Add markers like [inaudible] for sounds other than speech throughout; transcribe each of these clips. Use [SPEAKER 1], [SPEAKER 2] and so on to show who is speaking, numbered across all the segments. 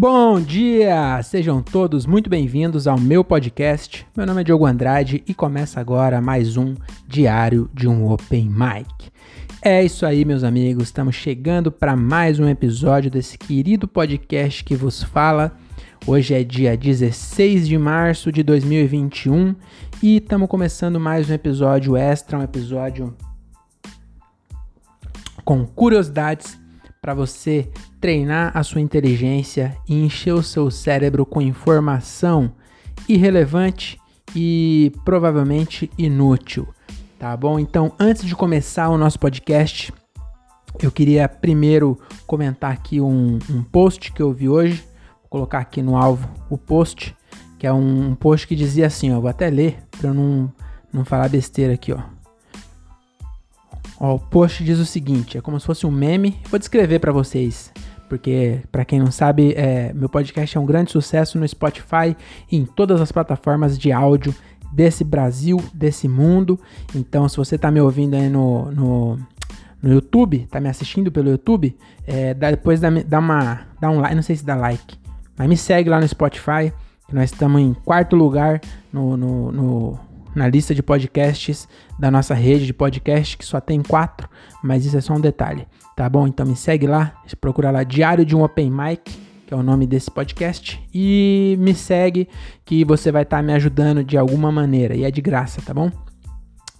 [SPEAKER 1] Bom dia! Sejam todos muito bem-vindos ao meu podcast. Meu nome é Diogo Andrade e começa agora mais um Diário de um Open Mic. É isso aí, meus amigos, estamos chegando para mais um episódio desse querido podcast que vos fala. Hoje é dia 16 de março de 2021 e estamos começando mais um episódio extra, um episódio com curiosidades para você treinar a sua inteligência e encher o seu cérebro com informação irrelevante e provavelmente inútil, tá bom? Então, antes de começar o nosso podcast, eu queria primeiro comentar aqui um, um post que eu vi hoje, vou colocar aqui no alvo o post, que é um, um post que dizia assim, ó, vou até ler para não, não falar besteira aqui, ó. Ó, o post diz o seguinte, é como se fosse um meme. Vou descrever para vocês, porque para quem não sabe, é, meu podcast é um grande sucesso no Spotify e em todas as plataformas de áudio desse Brasil, desse mundo. Então, se você tá me ouvindo aí no, no, no YouTube, tá me assistindo pelo YouTube, é, depois dá, dá, uma, dá um like, não sei se dá like, mas me segue lá no Spotify, que nós estamos em quarto lugar no, no, no na lista de podcasts da nossa rede de podcast, que só tem quatro, mas isso é só um detalhe, tá bom? Então me segue lá, procura lá Diário de um Open Mic, que é o nome desse podcast, e me segue que você vai estar tá me ajudando de alguma maneira, e é de graça, tá bom?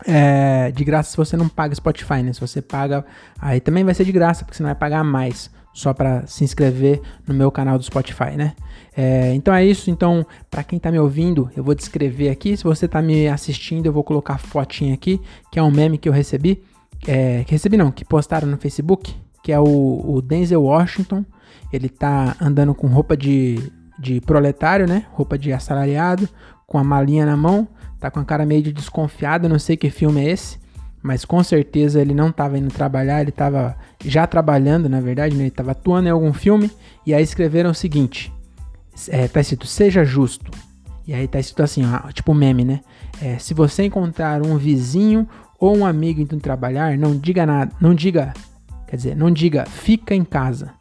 [SPEAKER 1] É, de graça se você não paga Spotify, né? Se você paga, aí também vai ser de graça, porque você não vai pagar mais só para se inscrever no meu canal do Spotify, né? É, então é isso. Então, para quem tá me ouvindo, eu vou descrever aqui. Se você tá me assistindo, eu vou colocar a fotinha aqui, que é um meme que eu recebi. É, que recebi não, que postaram no Facebook, que é o, o Denzel Washington. Ele tá andando com roupa de, de proletário, né? Roupa de assalariado, com a malinha na mão. Tá com a cara meio de desconfiado, não sei que filme é esse mas com certeza ele não estava indo trabalhar, ele estava já trabalhando, na verdade, né? ele estava atuando em algum filme, e aí escreveram o seguinte: é, tá escrito, seja justo. E aí tá escrito assim, ó, tipo meme, né? É, se você encontrar um vizinho ou um amigo indo trabalhar, não diga nada, não diga, quer dizer, não diga fica em casa.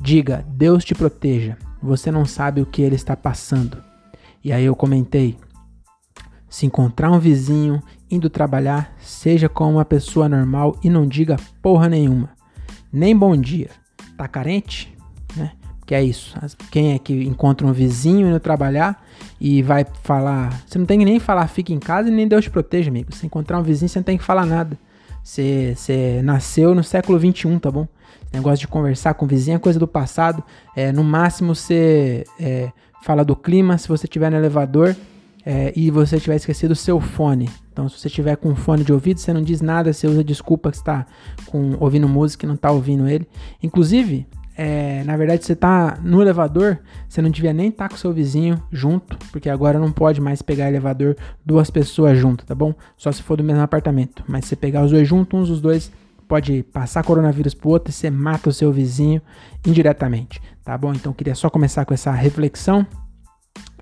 [SPEAKER 1] Diga Deus te proteja. Você não sabe o que ele está passando. E aí eu comentei, se encontrar um vizinho indo trabalhar, seja como uma pessoa normal e não diga porra nenhuma. Nem bom dia. Tá carente? Né? Que é isso. Quem é que encontra um vizinho indo trabalhar e vai falar. Você não tem que nem falar fica em casa e nem Deus te proteja, amigo. Se encontrar um vizinho, você não tem que falar nada. Você, você nasceu no século 21, tá bom? Esse negócio de conversar com o vizinho é coisa do passado. É, no máximo você é, fala do clima se você estiver no elevador é, e você tiver esquecido o seu fone. Então, se você tiver com fone de ouvido, você não diz nada, você usa desculpa que está com, ouvindo música e não está ouvindo ele. Inclusive, é, na verdade, você está no elevador, você não devia nem estar tá com seu vizinho junto, porque agora não pode mais pegar elevador duas pessoas junto, tá bom? Só se for do mesmo apartamento. Mas se você pegar os dois juntos, uns dos dois pode passar coronavírus pro outro e você mata o seu vizinho indiretamente, tá bom? Então, queria só começar com essa reflexão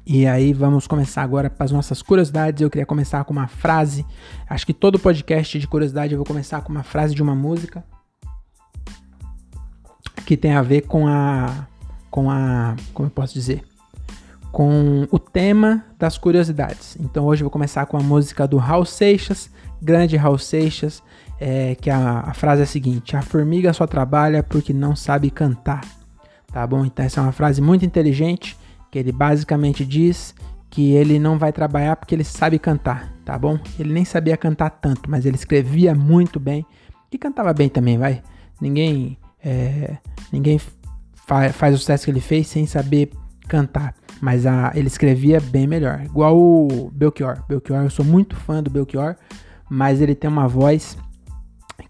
[SPEAKER 1] e aí vamos começar agora para as nossas curiosidades. Eu queria começar com uma frase. Acho que todo podcast de curiosidade eu vou começar com uma frase de uma música que tem a ver com a com a como eu posso dizer? Com o tema das curiosidades. Então hoje eu vou começar com a música do Raul Seixas, grande Raul Seixas, é, que a, a frase é a seguinte: A formiga só trabalha porque não sabe cantar. Tá bom? Então essa é uma frase muito inteligente que ele basicamente diz que ele não vai trabalhar porque ele sabe cantar, tá bom? Ele nem sabia cantar tanto, mas ele escrevia muito bem e cantava bem também, vai. Ninguém, é, ninguém fa faz o sucesso que ele fez sem saber cantar, mas a, ele escrevia bem melhor. Igual o Belchior. Belchior, eu sou muito fã do Belchior, mas ele tem uma voz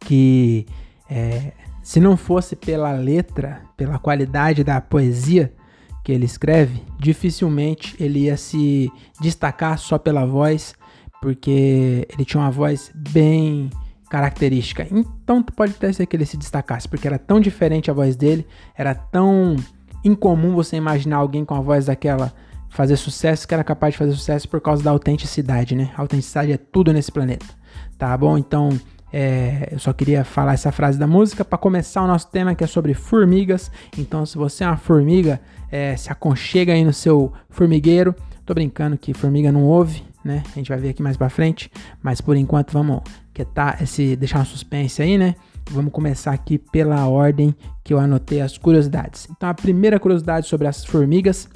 [SPEAKER 1] que, é, se não fosse pela letra, pela qualidade da poesia, que ele escreve, dificilmente ele ia se destacar só pela voz, porque ele tinha uma voz bem característica. Então pode até ser que ele se destacasse, porque era tão diferente a voz dele, era tão incomum você imaginar alguém com a voz daquela fazer sucesso, que era capaz de fazer sucesso por causa da autenticidade, né? A autenticidade é tudo nesse planeta, tá bom? Então, É, eu só queria falar essa frase da música para começar o nosso tema que é sobre formigas. Então, se você é uma formiga, é, se aconchega aí no seu formigueiro. Tô brincando que formiga não ouve, né? A gente vai ver aqui mais para frente, mas por enquanto vamos quietar esse deixar um suspense aí, né? Vamos começar aqui pela ordem que eu anotei as curiosidades. Então, a primeira curiosidade sobre as formigas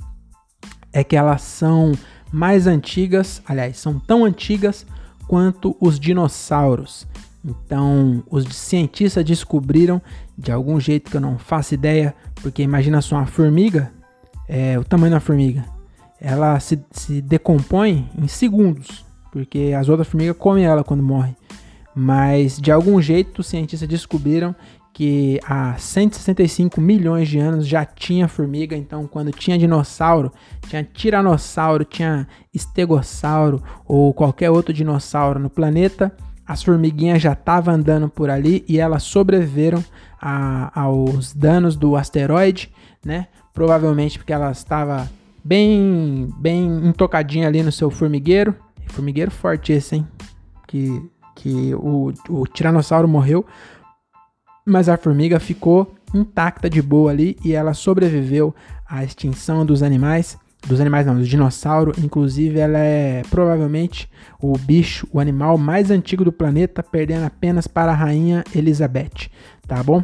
[SPEAKER 1] é que elas são mais antigas, aliás, são tão antigas quanto os dinossauros. Então, os cientistas descobriram de algum jeito que eu não faço ideia, porque imagina só uma formiga, é, o tamanho da formiga, ela se, se decompõe em segundos, porque as outras formigas comem ela quando morre. Mas de algum jeito os cientistas descobriram que há 165 milhões de anos já tinha formiga, então quando tinha dinossauro, tinha tiranossauro, tinha estegossauro ou qualquer outro dinossauro no planeta, as formiguinhas já estavam andando por ali e elas sobreviveram a, aos danos do asteroide, né? Provavelmente porque ela estava bem, bem intocadinha ali no seu formigueiro. Formigueiro forte esse, hein? Que, que o, o tiranossauro morreu, mas a formiga ficou intacta de boa ali e ela sobreviveu à extinção dos animais dos animais não, dos dinossauros. Inclusive, ela é provavelmente o bicho, o animal mais antigo do planeta, perdendo apenas para a rainha Elizabeth, tá bom?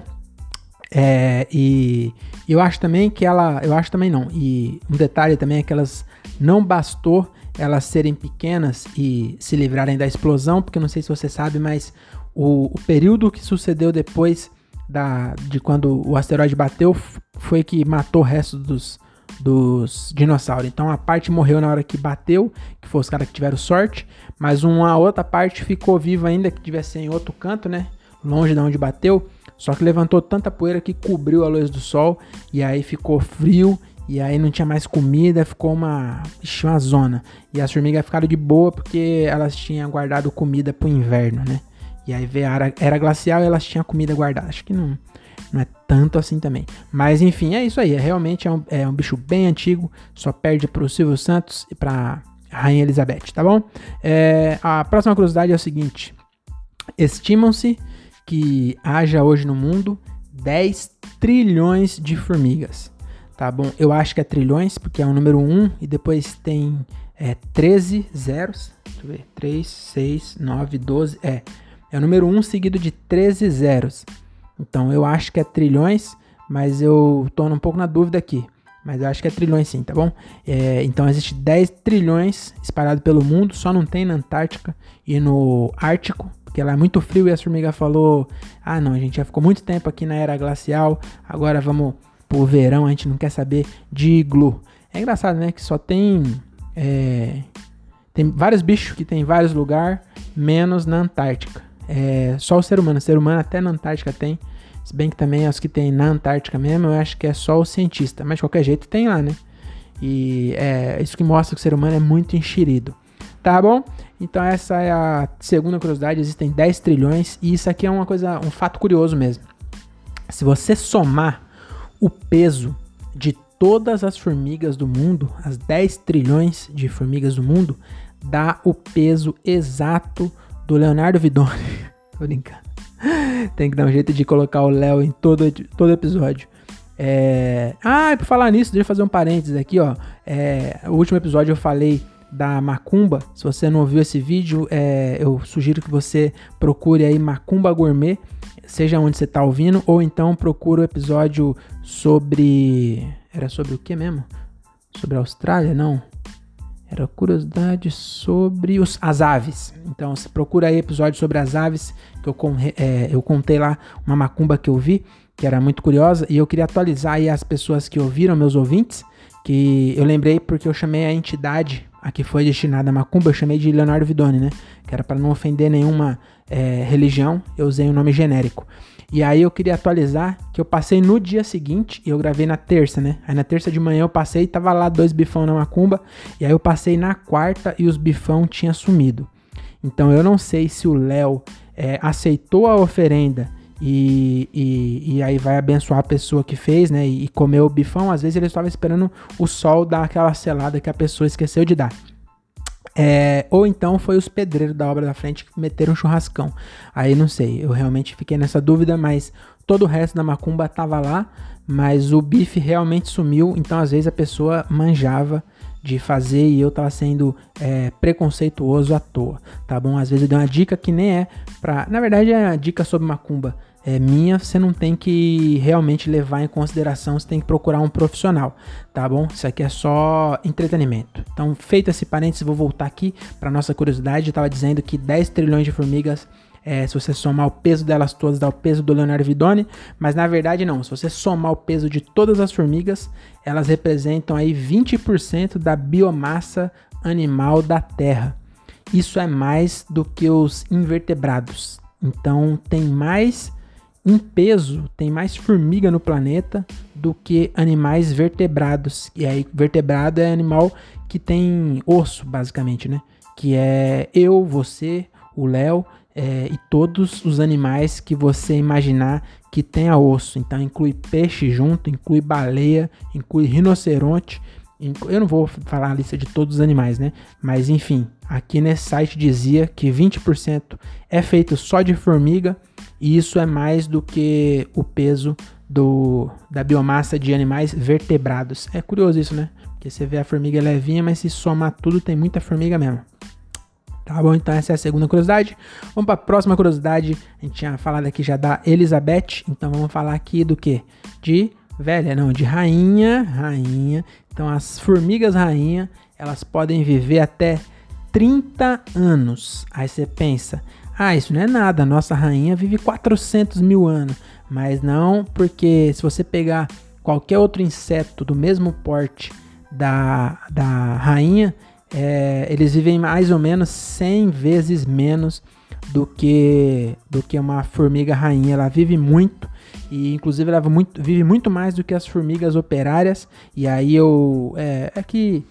[SPEAKER 1] É, e eu acho também que ela, eu acho também não. E um detalhe também é que elas não bastou elas serem pequenas e se livrarem da explosão, porque não sei se você sabe, mas o, o período que sucedeu depois da, de quando o asteroide bateu foi que matou o resto dos, dos dinossauros. Então a parte morreu na hora que bateu, que foi os caras que tiveram sorte, mas uma outra parte ficou viva ainda, que ser em outro canto, né? Longe de onde bateu. Só que levantou tanta poeira que cobriu a luz do sol e aí ficou frio e aí não tinha mais comida, ficou uma, uma zona. E as formigas ficaram de boa porque elas tinham guardado comida pro inverno, né? E aí veio a era, era glacial e elas tinham comida guardada. Acho que não, não é tanto assim também. Mas enfim, é isso aí. É, realmente é um, é um bicho bem antigo. Só perde pro Silvio Santos e pra Rainha Elizabeth, tá bom? É, a próxima curiosidade é o seguinte: estimam-se que haja hoje no mundo 10 trilhões de formigas. Tá bom? Eu acho que é trilhões, porque é o número 1 e depois tem é, 13 zeros. Deixa eu ver. 3, 6, 9, 12. É. É o número 1 seguido de 13 zeros. Então eu acho que é trilhões, mas eu tô um pouco na dúvida aqui. Mas eu acho que é trilhões sim, tá bom? É, então existe 10 trilhões espalhados pelo mundo, só não tem na Antártica e no Ártico, porque lá é muito frio e a formiga falou: ah não, a gente já ficou muito tempo aqui na era glacial, agora vamos pro verão, a gente não quer saber de iglu. É engraçado, né? Que só tem. É, tem vários bichos que tem em vários lugares, menos na Antártica. É, só o ser humano. O ser humano até na Antártica tem. Se bem que também os que tem na Antártica mesmo, eu acho que é só o cientista. Mas de qualquer jeito tem lá, né? E é isso que mostra que o ser humano é muito enxerido. Tá bom? Então essa é a segunda curiosidade. Existem 10 trilhões. E isso aqui é uma coisa, um fato curioso mesmo. Se você somar o peso de todas as formigas do mundo, as 10 trilhões de formigas do mundo, dá o peso exato do Leonardo Vidoni. [laughs] Tô brincando. Tem que dar um jeito de colocar o Léo em todo, todo episódio. É... Ah, por falar nisso, deixa eu fazer um parênteses aqui, ó. É... O último episódio eu falei da Macumba. Se você não ouviu esse vídeo, é... eu sugiro que você procure aí Macumba Gourmet, seja onde você tá ouvindo, ou então procure o episódio sobre. Era sobre o que mesmo? Sobre a Austrália? Não. Era curiosidade sobre os, as aves. Então, você procura aí episódio sobre as aves, que eu, é, eu contei lá uma macumba que eu vi, que era muito curiosa, e eu queria atualizar aí as pessoas que ouviram, meus ouvintes, que eu lembrei porque eu chamei a entidade a que foi destinada a macumba, eu chamei de Leonardo Vidoni, né? Que era para não ofender nenhuma é, religião, eu usei um nome genérico. E aí eu queria atualizar que eu passei no dia seguinte e eu gravei na terça, né? Aí na terça de manhã eu passei e tava lá dois bifão na macumba. E aí eu passei na quarta e os bifão tinham sumido. Então eu não sei se o Léo é, aceitou a oferenda e, e, e, aí vai abençoar a pessoa que fez, né? E, e comeu o bifão. Às vezes ele estava esperando o sol dar aquela selada que a pessoa esqueceu de dar. É, ou então foi os pedreiros da obra da frente que meteram um churrascão. Aí não sei, eu realmente fiquei nessa dúvida, mas todo o resto da macumba tava lá, mas o bife realmente sumiu, então às vezes a pessoa manjava de fazer e eu tava sendo é, preconceituoso à toa, tá bom? Às vezes eu dei uma dica que nem é pra. Na verdade é uma dica sobre macumba é, minha, você não tem que realmente levar em consideração, você tem que procurar um profissional, tá bom? Isso aqui é só entretenimento. Então, feito esse parênteses, vou voltar aqui para nossa curiosidade. Eu estava dizendo que 10 trilhões de formigas, é, se você somar o peso delas todas, dá o peso do Leonardo Vidoni, mas na verdade não. Se você somar o peso de todas as formigas, elas representam aí 20% da biomassa animal da Terra. Isso é mais do que os invertebrados. Então, tem mais em peso, tem mais formiga no planeta do que animais vertebrados. E aí, vertebrado é animal que tem osso, basicamente, né? Que é eu, você, o Léo é, e todos os animais que você imaginar que tenha osso. Então, inclui peixe junto, inclui baleia, inclui rinoceronte. Eu não vou falar a lista de todos os animais, né? Mas enfim, aqui nesse site dizia que 20% é feito só de formiga e isso é mais do que o peso do, da biomassa de animais vertebrados. É curioso isso, né? Porque você vê a formiga levinha, mas se somar tudo, tem muita formiga mesmo. Tá bom, então essa é a segunda curiosidade. Vamos para a próxima curiosidade. A gente tinha falado aqui já da Elizabeth, então vamos falar aqui do que? De velha, não, de rainha, rainha. Então as formigas rainha, elas podem viver até 30 anos. Aí você pensa, ah, isso não é nada, nossa rainha vive 400 mil anos. Mas não, porque se você pegar qualquer outro inseto do mesmo porte da, da rainha, é, eles vivem mais ou menos 100 vezes menos do que, do que uma formiga rainha. Ela vive muito e inclusive ela muito, vive muito mais do que as formigas operárias. E aí eu. É, é que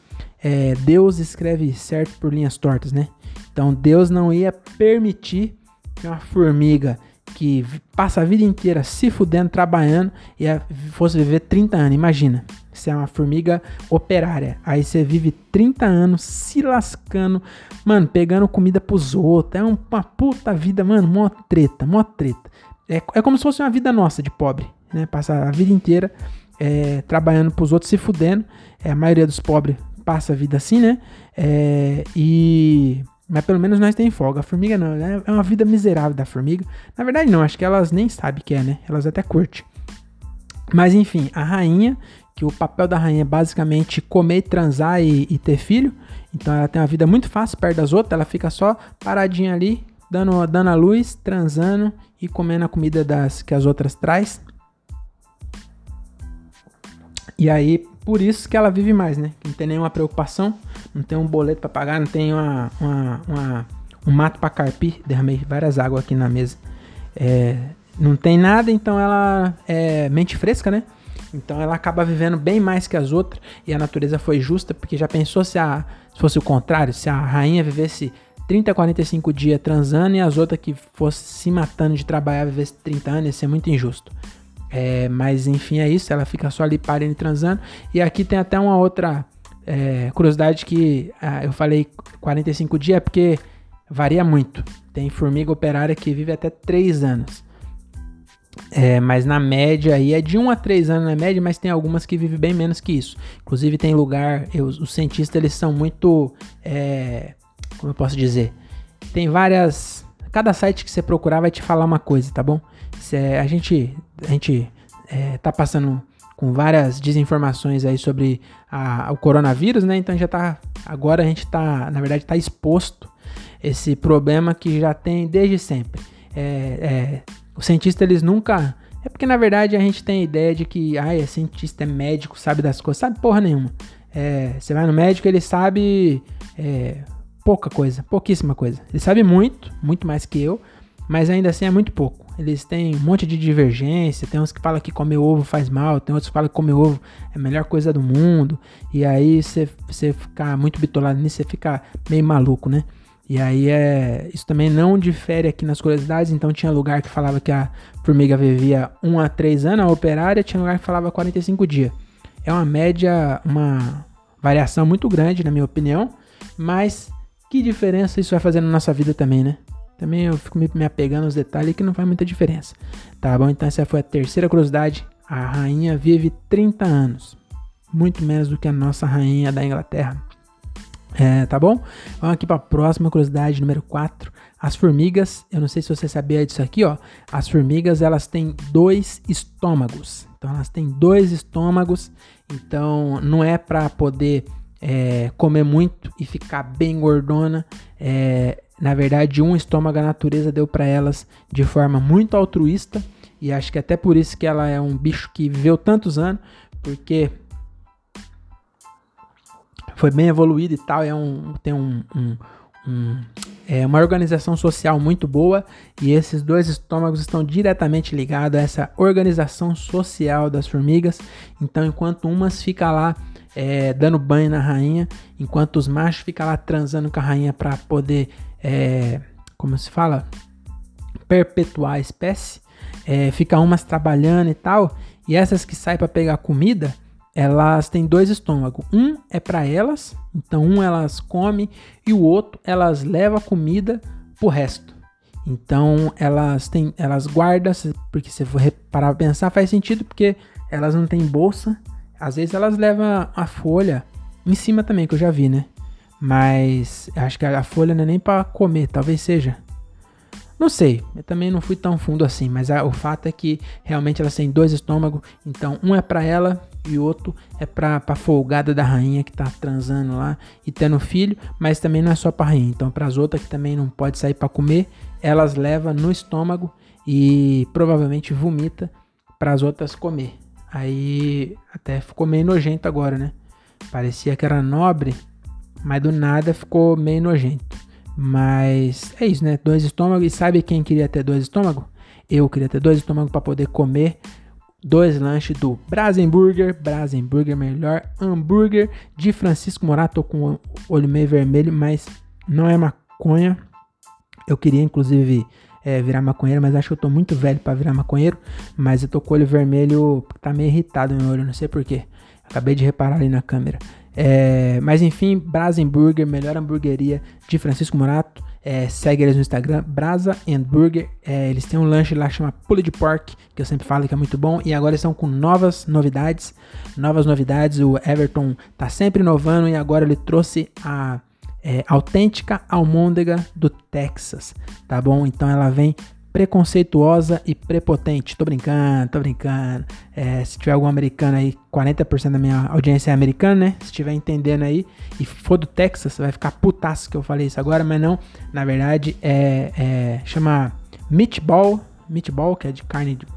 [SPEAKER 1] é, Deus escreve certo por linhas tortas, né? Então Deus não ia permitir que uma formiga que passa a vida inteira se fudendo, trabalhando, e fosse viver 30 anos. Imagina, você é uma formiga operária. Aí você vive 30 anos se lascando, mano, pegando comida pros outros. É uma puta vida, mano, mó treta, mó treta. É, é como se fosse uma vida nossa de pobre, né? Passar a vida inteira é, trabalhando pros outros, se fudendo. É, a maioria dos pobres passa a vida assim, né? É, e mas pelo menos nós tem folga. A formiga não, né? é uma vida miserável da formiga. Na verdade, não, acho que elas nem sabem que é, né? Elas até curtem. Mas enfim, a rainha, que o papel da rainha é basicamente comer, transar e, e ter filho. Então ela tem uma vida muito fácil perto das outras, ela fica só paradinha ali, dando, dando a luz, transando e comendo a comida das que as outras traz. E aí, por isso que ela vive mais, né? Não tem nenhuma preocupação não tem um boleto para pagar, não tem uma, uma, uma um mato para carpir. Derramei várias águas aqui na mesa. É, não tem nada, então ela é mente fresca, né? Então ela acaba vivendo bem mais que as outras. E a natureza foi justa, porque já pensou se, a, se fosse o contrário, se a rainha vivesse 30, 45 dias transando e as outras que fosse se matando de trabalhar vivesse 30 anos, ia ser muito injusto. É, mas enfim, é isso. Ela fica só ali parando e transando. E aqui tem até uma outra é, curiosidade que ah, eu falei 45 dias é porque varia muito. Tem formiga operária que vive até 3 anos. É, mas na média aí é de 1 a 3 anos na média, mas tem algumas que vivem bem menos que isso. Inclusive tem lugar, eu, os cientistas eles são muito, é, como eu posso dizer, tem várias, cada site que você procurar vai te falar uma coisa, tá bom? Cê, a gente, a gente é, tá passando com várias desinformações aí sobre a, o coronavírus, né? Então já tá. Agora a gente tá, na verdade, tá exposto esse problema que já tem desde sempre. É, é, os cientistas, eles nunca. É porque na verdade a gente tem a ideia de que, ah, é cientista, é médico, sabe das coisas. Sabe porra nenhuma. É, você vai no médico, ele sabe é, pouca coisa, pouquíssima coisa. Ele sabe muito, muito mais que eu, mas ainda assim é muito pouco. Eles têm um monte de divergência. Tem uns que falam que comer ovo faz mal, tem outros que falam que comer ovo é a melhor coisa do mundo. E aí você ficar muito bitolado nisso, você fica meio maluco, né? E aí é. Isso também não difere aqui nas curiosidades. Então tinha lugar que falava que a formiga vivia 1 a 3 anos, a operária, tinha lugar que falava 45 dias. É uma média, uma variação muito grande, na minha opinião. Mas que diferença isso vai fazer na nossa vida também, né? Também eu fico me, apegando aos detalhes que não faz muita diferença. Tá bom? Então essa foi a terceira curiosidade. A rainha vive 30 anos. Muito menos do que a nossa rainha da Inglaterra. É, tá bom? Vamos aqui para a próxima curiosidade, número 4. As formigas, eu não sei se você sabia disso aqui, ó. As formigas, elas têm dois estômagos. Então, elas têm dois estômagos. Então, não é para poder é, comer muito e ficar bem gordona. É, na verdade, um estômago a natureza deu para elas de forma muito altruísta. E acho que até por isso que ela é um bicho que viveu tantos anos. Porque foi bem evoluído e tal. É um, tem um, um, um é uma organização social muito boa e esses dois estômagos estão diretamente ligados a essa organização social das formigas. Então, enquanto umas fica lá é, dando banho na rainha, enquanto os machos ficam lá transando com a rainha para poder, é, como se fala, perpetuar a espécie, é, fica umas trabalhando e tal, e essas que saem para pegar comida, elas têm dois estômagos. Um é para elas, então um elas comem e o outro elas levam a comida pro resto. Então elas têm, elas guardam, porque se for parar pensar faz sentido porque elas não têm bolsa. Às vezes elas levam a folha em cima também, que eu já vi, né? Mas acho que a folha não é nem para comer, talvez seja. Não sei, eu também não fui tão fundo assim, mas a, o fato é que realmente elas têm dois estômagos, então um é para ela e o outro é pra, pra folgada da rainha que tá transando lá e tendo filho, mas também não é só pra rainha. Então, para as outras que também não pode sair para comer, elas levam no estômago e provavelmente vomita para as outras comer. Aí até ficou meio nojento agora, né? Parecia que era nobre, mas do nada ficou meio nojento. Mas é isso, né? Dois estômagos. E sabe quem queria ter dois estômagos? Eu queria ter dois estômagos para poder comer dois lanches do Brasenburger, Brasenburger, melhor hambúrguer de Francisco Morato. Com o olho meio vermelho, mas não é maconha. Eu queria, inclusive, é, virar maconheiro, mas acho que eu tô muito velho para virar maconheiro. Mas eu tô com o olho vermelho, tá meio irritado meu olho, não sei porquê. Acabei de reparar ali na câmera. É, mas enfim, Brasenburger, melhor hamburgueria de Francisco Morato. É, segue eles no Instagram, Brasa Burger. É, eles têm um lanche lá chamado Pulled Pork, que eu sempre falo que é muito bom. E agora estão com novas novidades. Novas novidades. O Everton tá sempre inovando e agora ele trouxe a é, autêntica almôndega do Texas, tá bom? Então ela vem preconceituosa e prepotente. Tô brincando, tô brincando. É, se tiver algum americano aí, 40% da minha audiência é americana, né? Se estiver entendendo aí e for do Texas, vai ficar putaço que eu falei isso agora, mas não. Na verdade, é, é chama meatball, meatball, que é de carne de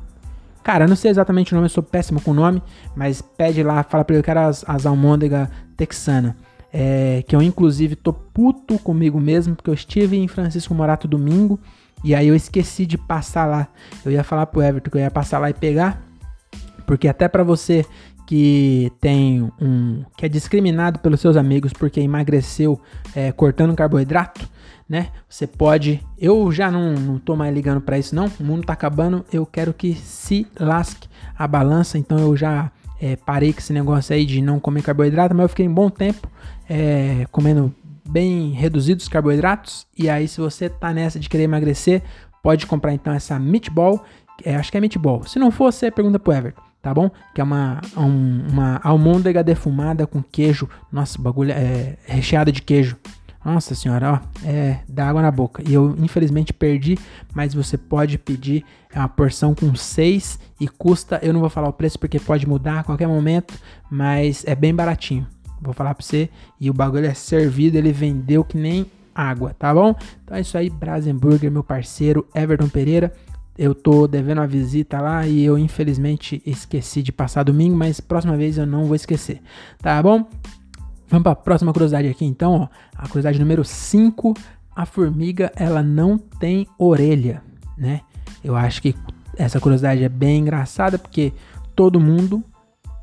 [SPEAKER 1] Cara, eu não sei exatamente o nome, eu sou péssimo com o nome, mas pede lá, fala pra ele que era as, as almôndegas texana. É, que eu inclusive tô puto comigo mesmo, porque eu estive em Francisco Morato domingo e aí eu esqueci de passar lá. Eu ia falar pro Everton que eu ia passar lá e pegar. Porque até para você que tem um. que é discriminado pelos seus amigos porque emagreceu é, cortando carboidrato, né? Você pode. Eu já não, não tô mais ligando para isso, não. O mundo tá acabando. Eu quero que se lasque a balança. Então eu já é, parei com esse negócio aí de não comer carboidrato, mas eu fiquei um bom tempo é, comendo bem reduzidos os carboidratos. E aí, se você tá nessa de querer emagrecer, pode comprar então essa meatball. É, acho que é meatball. Se não for, você pergunta pro Everton, tá bom? Que é uma, um, uma almôndega defumada com queijo. Nossa, bagulho é recheada de queijo. Nossa senhora, ó, é dá água na boca. E eu infelizmente perdi, mas você pode pedir é uma porção com 6 e custa, eu não vou falar o preço porque pode mudar a qualquer momento, mas é bem baratinho. Vou falar pra você. E o bagulho é servido, ele vendeu que nem água, tá bom? Então é isso aí, Brasenburger, meu parceiro, Everton Pereira. Eu tô devendo uma visita lá e eu infelizmente esqueci de passar domingo, mas próxima vez eu não vou esquecer, tá bom? Vamos para a próxima curiosidade aqui então, ó. A curiosidade número 5, a formiga ela não tem orelha, né? Eu acho que essa curiosidade é bem engraçada porque todo mundo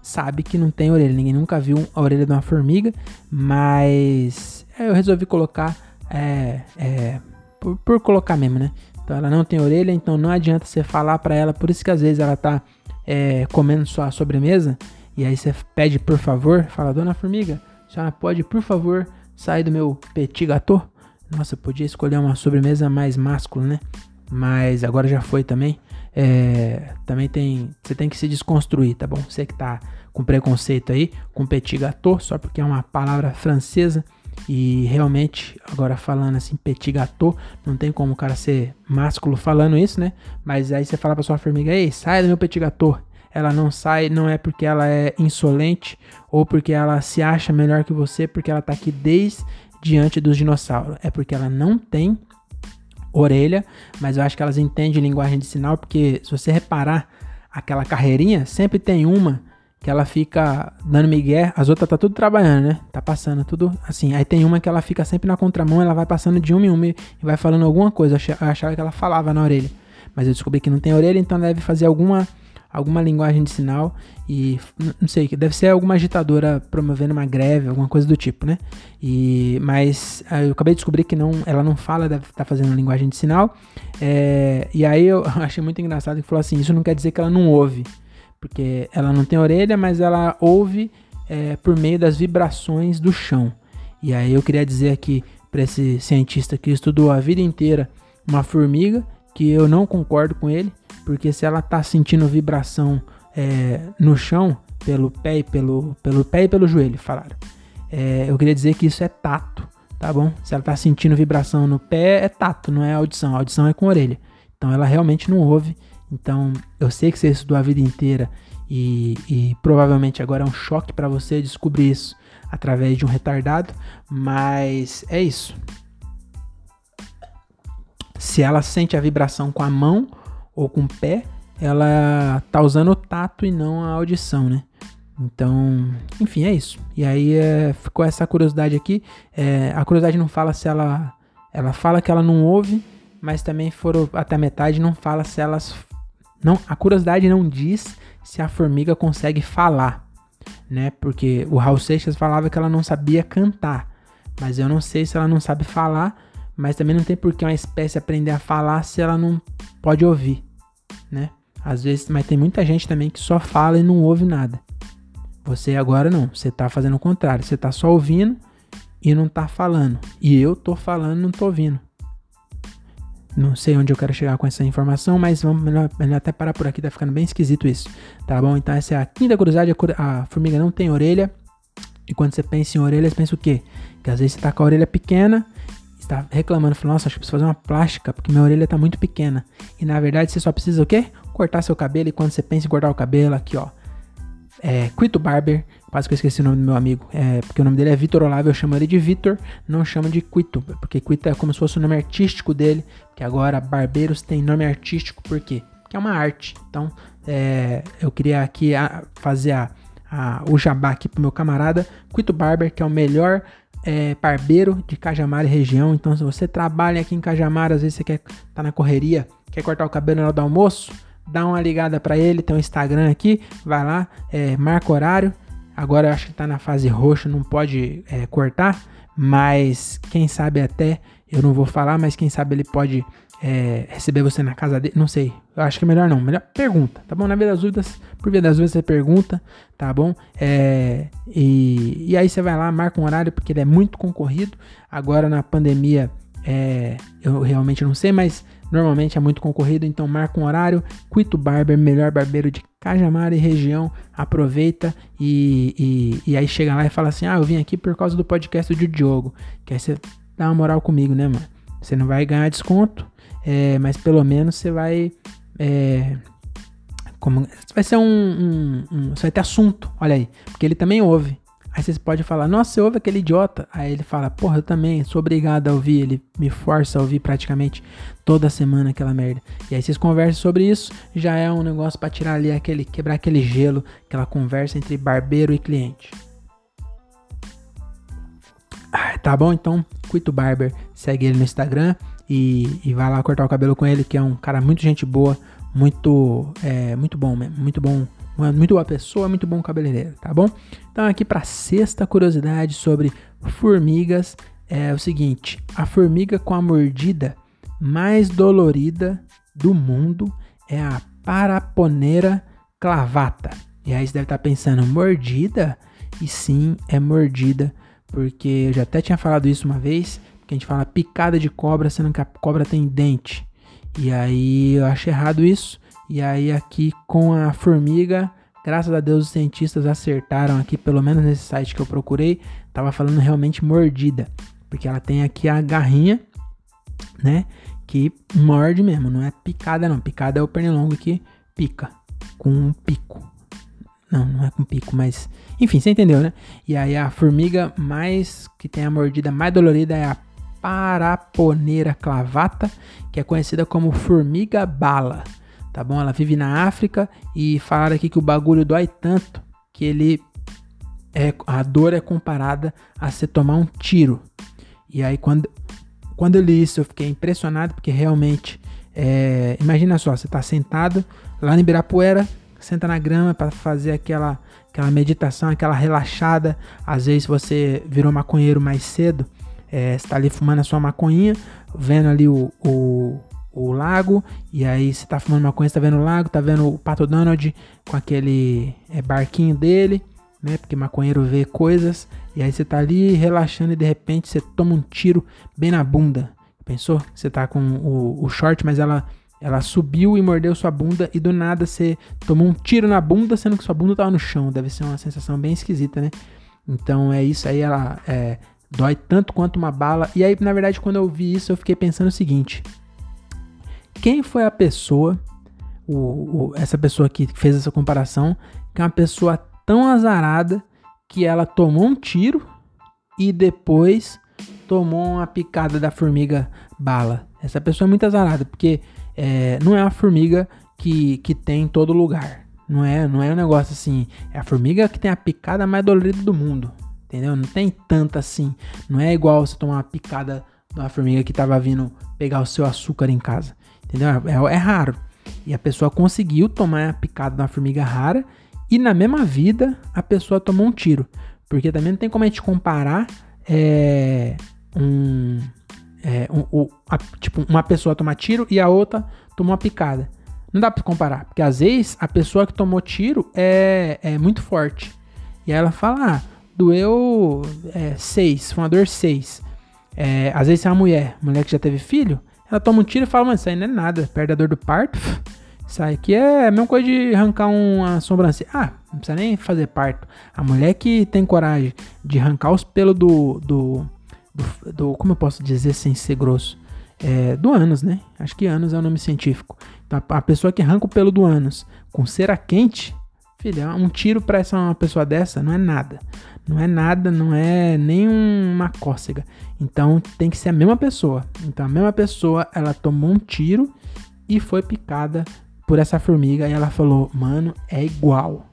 [SPEAKER 1] sabe que não tem orelha. Ninguém nunca viu a orelha de uma formiga, mas eu resolvi colocar é, é, por, por, colocar mesmo, né? Então ela não tem orelha, então não adianta você falar para ela. Por isso que às vezes ela tá é, comendo sua sobremesa e aí você pede por favor, fala, dona formiga, a senhora pode por favor sair do meu petit gâteau? Nossa, podia escolher uma sobremesa mais máscula, né? Mas agora já foi também. É, também tem. Você tem que se desconstruir, tá bom? Você que tá com preconceito aí, com petit gâteau, só porque é uma palavra francesa. E realmente, agora falando assim, petit gâteau, não tem como o cara ser másculo falando isso, né? Mas aí você fala pra sua formiga, ei, sai do meu petit gâteau. Ela não sai, não é porque ela é insolente ou porque ela se acha melhor que você, porque ela tá aqui desde diante dos dinossauros. É porque ela não tem orelha, mas eu acho que elas entendem linguagem de sinal, porque se você reparar aquela carreirinha, sempre tem uma que ela fica dando migué, as outras tá tudo trabalhando, né? Tá passando tudo assim. Aí tem uma que ela fica sempre na contramão, ela vai passando de uma em uma e vai falando alguma coisa. Eu achava que ela falava na orelha, mas eu descobri que não tem orelha, então deve fazer alguma alguma linguagem de sinal e não sei, deve ser alguma agitadora promovendo uma greve, alguma coisa do tipo, né? E mas eu acabei de descobrir que não, ela não fala, deve estar tá fazendo linguagem de sinal. É, e aí eu [laughs] achei muito engraçado que falou assim, isso não quer dizer que ela não ouve, porque ela não tem orelha, mas ela ouve é, por meio das vibrações do chão. E aí eu queria dizer aqui para esse cientista que estudou a vida inteira uma formiga que eu não concordo com ele, porque se ela tá sentindo vibração é, no chão, pelo pé e pelo, pelo pé e pelo joelho, falaram. É, eu queria dizer que isso é tato, tá bom? Se ela tá sentindo vibração no pé, é tato, não é audição. A audição é com a orelha. Então ela realmente não ouve. Então eu sei que você estudou a vida inteira e, e provavelmente agora é um choque para você descobrir isso através de um retardado, mas é isso. Se ela sente a vibração com a mão ou com o pé, ela tá usando o tato e não a audição, né? Então, enfim, é isso. E aí é, ficou essa curiosidade aqui. É, a curiosidade não fala se ela. Ela fala que ela não ouve, mas também foram até a metade não fala se elas. Não, a curiosidade não diz se a formiga consegue falar, né? Porque o Raul Seixas falava que ela não sabia cantar, mas eu não sei se ela não sabe falar, mas também não tem por que uma espécie aprender a falar se ela não pode ouvir, né? Às vezes, mas tem muita gente também que só fala e não ouve nada. Você agora não, você tá fazendo o contrário, você tá só ouvindo e não tá falando. E eu tô falando e não tô ouvindo. Não sei onde eu quero chegar com essa informação, mas vamos melhor, melhor até parar por aqui, tá ficando bem esquisito isso. Tá bom? Então essa é a quinta curiosidade, a formiga não tem orelha. E quando você pensa em orelha, você pensa o quê? Que às vezes você tá com a orelha pequena está reclamando, falando, nossa, acho que preciso fazer uma plástica, porque minha orelha está muito pequena. E na verdade você só precisa o quê? Cortar seu cabelo. E quando você pensa em cortar o cabelo, aqui ó, é Quito Barber, quase que eu esqueci o nome do meu amigo, é, porque o nome dele é Vitor Olavo, eu chamo ele de Vitor, não chamo de Quito, porque Quito é como se fosse o nome artístico dele, que agora barbeiros tem nome artístico, por quê? Porque é uma arte. Então, é, eu queria aqui a, fazer a, a, o jabá aqui pro meu camarada Quito Barber, que é o melhor é, barbeiro de Cajamar e região. Então, se você trabalha aqui em Cajamar, às vezes você quer tá na correria, quer cortar o cabelo na hora do almoço, dá uma ligada para ele, tem um Instagram aqui, vai lá, é, marca horário. Agora eu acho que tá na fase roxa, não pode é, cortar, mas quem sabe até, eu não vou falar, mas quem sabe ele pode é, receber você na casa dele. Não sei. Eu acho que é melhor não. Melhor pergunta, tá bom? Na vida das dúvidas, por via das dúvidas, você pergunta, tá bom? É, e, e aí você vai lá, marca um horário, porque ele é muito concorrido. Agora na pandemia, é, eu realmente não sei, mas normalmente é muito concorrido. Então marca um horário. Quito Barber, melhor barbeiro de Cajamar e região. Aproveita e, e, e aí chega lá e fala assim: Ah, eu vim aqui por causa do podcast do Diogo. Que aí você dá uma moral comigo, né, mano? Você não vai ganhar desconto, é, mas pelo menos você vai. É, como, vai ser um, um, um, Você vai ter assunto, olha aí. Porque ele também ouve. Aí você pode falar, nossa, você ouve aquele idiota. Aí ele fala, porra, eu também sou obrigado a ouvir. Ele me força a ouvir praticamente toda semana aquela merda. E aí vocês conversam sobre isso, já é um negócio para tirar ali aquele, quebrar aquele gelo, aquela conversa entre barbeiro e cliente. Ah, tá bom? Então, Quito Barber, segue ele no Instagram e, e vai lá cortar o cabelo com ele, que é um cara muito gente boa, muito, é, muito bom mesmo, muito bom, muito boa pessoa, muito bom cabeleireiro, tá bom? Então aqui para sexta curiosidade sobre formigas é o seguinte: a formiga com a mordida mais dolorida do mundo é a Paraponera clavata. E aí você deve estar tá pensando, mordida? E sim, é mordida, porque eu já até tinha falado isso uma vez que a gente fala picada de cobra, sendo que a cobra tem dente. E aí eu acho errado isso. E aí aqui com a formiga, graças a Deus os cientistas acertaram aqui, pelo menos nesse site que eu procurei, tava falando realmente mordida, porque ela tem aqui a garrinha, né, que morde mesmo, não é picada não. Picada é o pernilongo que pica com um pico. Não, não é com pico, mas enfim, você entendeu, né? E aí a formiga mais que tem a mordida mais dolorida é a Paraponeira clavata, que é conhecida como formiga bala, tá bom? Ela vive na África e falaram aqui que o bagulho dói tanto que ele é a dor é comparada a você tomar um tiro. E aí quando quando eu li isso eu fiquei impressionado porque realmente é, imagina só, você está sentado lá em Ibirapuera, senta na grama para fazer aquela aquela meditação, aquela relaxada. Às vezes você virou maconheiro mais cedo é, está ali fumando a sua maconhinha, vendo ali o, o, o lago, e aí você está fumando maconha, está vendo o lago, está vendo o Pato Donald com aquele é, barquinho dele, né? Porque maconheiro vê coisas, e aí você está ali relaxando e de repente você toma um tiro bem na bunda. Pensou? Você está com o, o short, mas ela ela subiu e mordeu sua bunda e do nada você tomou um tiro na bunda, sendo que sua bunda estava no chão. Deve ser uma sensação bem esquisita, né? Então é isso aí, ela é, Dói tanto quanto uma bala. E aí, na verdade, quando eu vi isso, eu fiquei pensando o seguinte: quem foi a pessoa, o, o, essa pessoa que fez essa comparação, que é uma pessoa tão azarada que ela tomou um tiro e depois tomou uma picada da formiga bala? Essa pessoa é muito azarada, porque é, não é uma formiga que, que tem em todo lugar. Não é, não é um negócio assim. É a formiga que tem a picada mais dolorida do mundo entendeu? Não tem tanta assim. Não é igual você tomar uma picada de uma formiga que tava vindo pegar o seu açúcar em casa, entendeu? É, é raro. E a pessoa conseguiu tomar a picada de uma formiga rara e na mesma vida a pessoa tomou um tiro. Porque também não tem como a gente comparar é, um, é, um, um a, tipo, uma pessoa tomar tiro e a outra tomou uma picada. Não dá para comparar, porque às vezes a pessoa que tomou tiro é, é muito forte. E aí ela fala: ah, doeu 6, é, foi uma dor 6. É, às vezes é uma mulher, mulher que já teve filho, ela toma um tiro e fala, mano, isso aí não é nada, perde a dor do parto. [laughs] Isso aqui é a mesma coisa de arrancar uma sobrancelha. Ah, não precisa nem fazer parto. A mulher que tem coragem de arrancar os pelos do, do, do, do como eu posso dizer sem ser grosso? É, do ânus, né? Acho que ânus é o nome científico. Então, a pessoa que arranca o pelo do ânus com cera quente, filha, um tiro para essa uma pessoa dessa não é nada. Não é nada, não é nem uma cócega. Então tem que ser a mesma pessoa. Então a mesma pessoa, ela tomou um tiro e foi picada por essa formiga e ela falou: "Mano, é igual".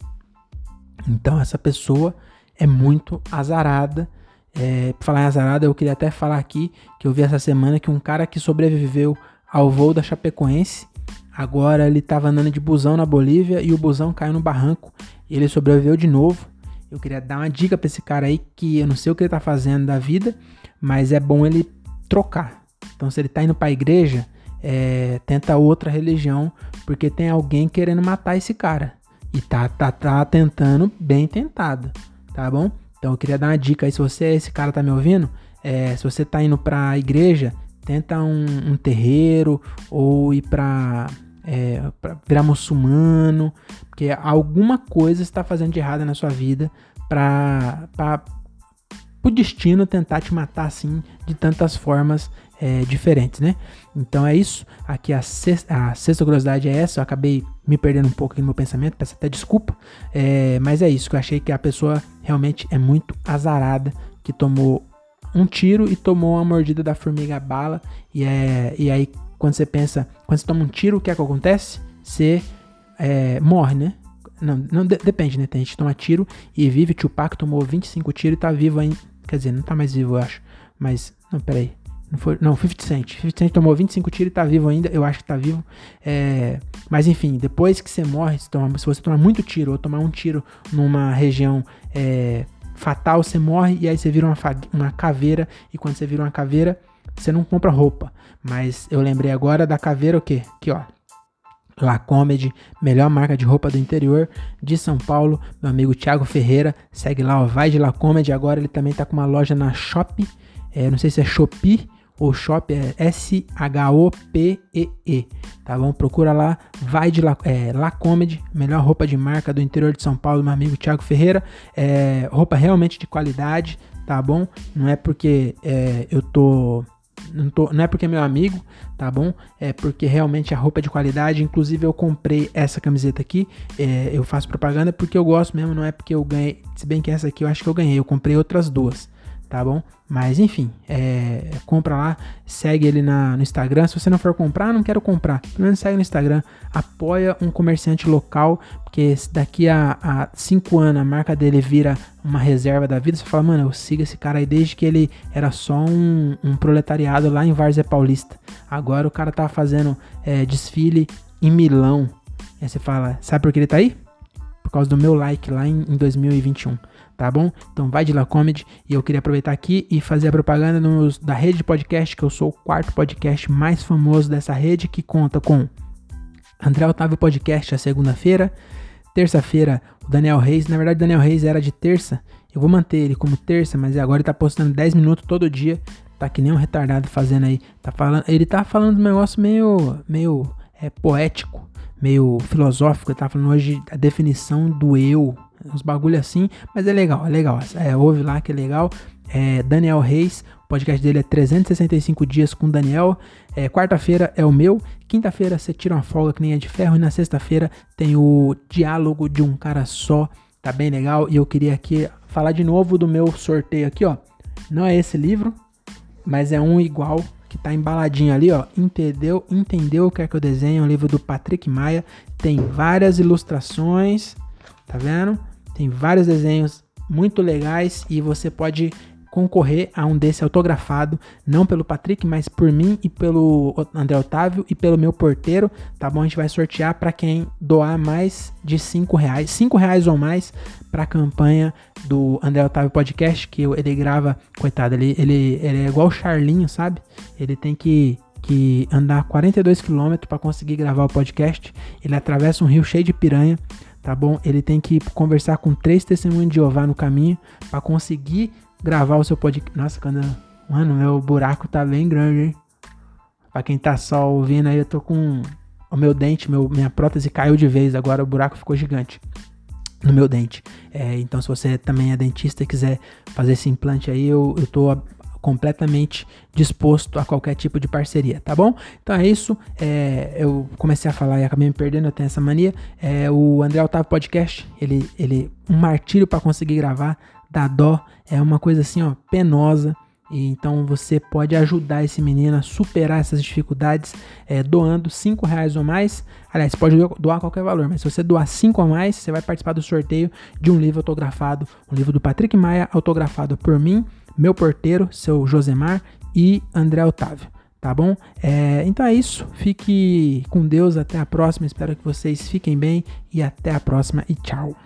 [SPEAKER 1] Então essa pessoa é muito azarada. É, pra falar em azarada, eu queria até falar aqui que eu vi essa semana que um cara que sobreviveu ao voo da Chapecoense, agora ele estava andando de busão na Bolívia e o busão caiu no barranco. Ele sobreviveu de novo. Eu queria dar uma dica para esse cara aí que eu não sei o que ele tá fazendo da vida, mas é bom ele trocar. Então, se ele tá indo para a igreja, é, tenta outra religião, porque tem alguém querendo matar esse cara. E tá, tá, tá tentando, bem tentado, tá bom? Então eu queria dar uma dica aí, se você, esse cara tá me ouvindo, é, se você tá indo pra igreja, tenta um, um terreiro ou ir pra é, para virar muçulmano, porque alguma coisa está fazendo de errado na sua vida para o destino tentar te matar assim de tantas formas é, diferentes, né? Então é isso. Aqui a sexta, a sexta curiosidade é essa. Eu acabei me perdendo um pouco aqui no meu pensamento, peço até desculpa. É, mas é isso, que eu achei que a pessoa realmente é muito azarada, que tomou um tiro e tomou uma mordida da formiga bala. E, é, e aí quando você pensa, quando você toma um tiro, o que é que acontece? Você é, morre, né? Não, não de, depende, né? Tem gente que toma tiro e vive. Tupac tomou 25 tiros e tá vivo ainda. Quer dizer, não tá mais vivo, eu acho. Mas, não, peraí. Não, foi, não, 50 Cent. 50 Cent tomou 25 tiros e tá vivo ainda. Eu acho que tá vivo. É, mas enfim, depois que você morre, se, toma, se, você tomar muito tiro ou tomar um tiro numa região é, fatal, você morre e aí você vira uma, uma caveira. E quando você vira uma caveira, você não compra roupa. Mas eu lembrei agora da caveira o quê? Aqui, ó. La Comedy, melhor marca de roupa do interior de São Paulo. Meu amigo Thiago Ferreira, segue lá, ó, vai de La Comedy. Agora ele também tá com uma loja na Shop, É, não sei se é Shopee ou Shop, é S-H-O-P-E-E, tá bom? Procura lá, vai de La, é, La Comedy, melhor roupa de marca do interior de São Paulo, meu amigo Thiago Ferreira. É, roupa realmente de qualidade, tá bom? Não é porque é, eu tô não, tô, não, é porque é meu amigo, tá bom? É porque realmente a roupa é de qualidade. Inclusive, eu comprei essa camiseta aqui. É, eu faço propaganda porque eu gosto mesmo, não é porque eu ganhei. Se bem que essa aqui eu acho que eu ganhei. Eu comprei outras duas tá bom? Mas enfim, é, compra lá, segue ele na, no Instagram. Se você não for comprar, não quero comprar. Pelo menos segue no Instagram, apoia um comerciante local, porque daqui a, a cinco anos a marca dele vira uma reserva da vida. Você fala, mano, eu sigo esse cara aí desde que ele era só um, um proletariado lá em Várzea Paulista. Agora o cara tá fazendo é, desfile em Milão. Aí você fala, sabe por que ele tá aí? Por causa do meu like lá em, em 2021 tá bom? Então vai de La Comedy. E eu queria aproveitar aqui e fazer a propaganda nos, da rede de podcast, que eu sou o quarto podcast mais famoso dessa rede, que conta com André Otávio Podcast a segunda-feira, terça-feira o Daniel Reis, na verdade Daniel Reis era de terça, eu vou manter ele como terça, mas agora ele tá postando 10 minutos todo dia, tá que nem um retardado fazendo aí, tá falando, ele tá falando um negócio meio, meio é, poético, meio filosófico, ele tá falando hoje a definição do eu, uns bagulho assim, mas é legal, é legal. É, ouve lá que é legal. É Daniel Reis, o podcast dele é 365 dias com Daniel. É, Quarta-feira é o meu, quinta-feira você tira uma folga que nem é de ferro, e na sexta-feira tem o diálogo de um cara só, tá bem legal. E eu queria aqui falar de novo do meu sorteio aqui, ó. Não é esse livro, mas é um igual que tá embaladinho ali, ó. Entendeu? Entendeu o que é que eu desenho? É um livro do Patrick Maia. Tem várias ilustrações, tá vendo? Tem vários desenhos muito legais e você pode concorrer a um desse autografado, não pelo Patrick, mas por mim e pelo André Otávio e pelo meu porteiro, tá bom? A gente vai sortear para quem doar mais de 5 reais, 5 reais ou mais para a campanha do André Otávio Podcast, que ele grava, coitado, ele, ele, ele é igual o Charlinho, sabe? Ele tem que que andar 42 km para conseguir gravar o podcast. Ele atravessa um rio cheio de piranha tá bom? Ele tem que conversar com três testemunhos de Jeová no caminho para conseguir gravar o seu podcast. Nossa, quando. Mano, meu buraco tá bem grande, hein? Pra quem tá só ouvindo aí, eu tô com. O meu dente, meu, minha prótese caiu de vez, agora o buraco ficou gigante no meu dente. É, então, se você também é dentista e quiser fazer esse implante aí, eu, eu tô completamente disposto a qualquer tipo de parceria, tá bom? Então é isso. É, eu comecei a falar e acabei me perdendo, eu tenho essa mania. É, o André Otávio Podcast, ele, ele um martírio para conseguir gravar, dá dó, é uma coisa assim, ó, penosa. Então você pode ajudar esse menino a superar essas dificuldades é, doando 5 reais ou mais. Aliás, pode doar qualquer valor, mas se você doar 5 ou mais, você vai participar do sorteio de um livro autografado, um livro do Patrick Maia, autografado por mim meu porteiro, seu Josemar e André Otávio. Tá bom? É, então é isso. Fique com Deus. Até a próxima. Espero que vocês fiquem bem. E até a próxima. E tchau.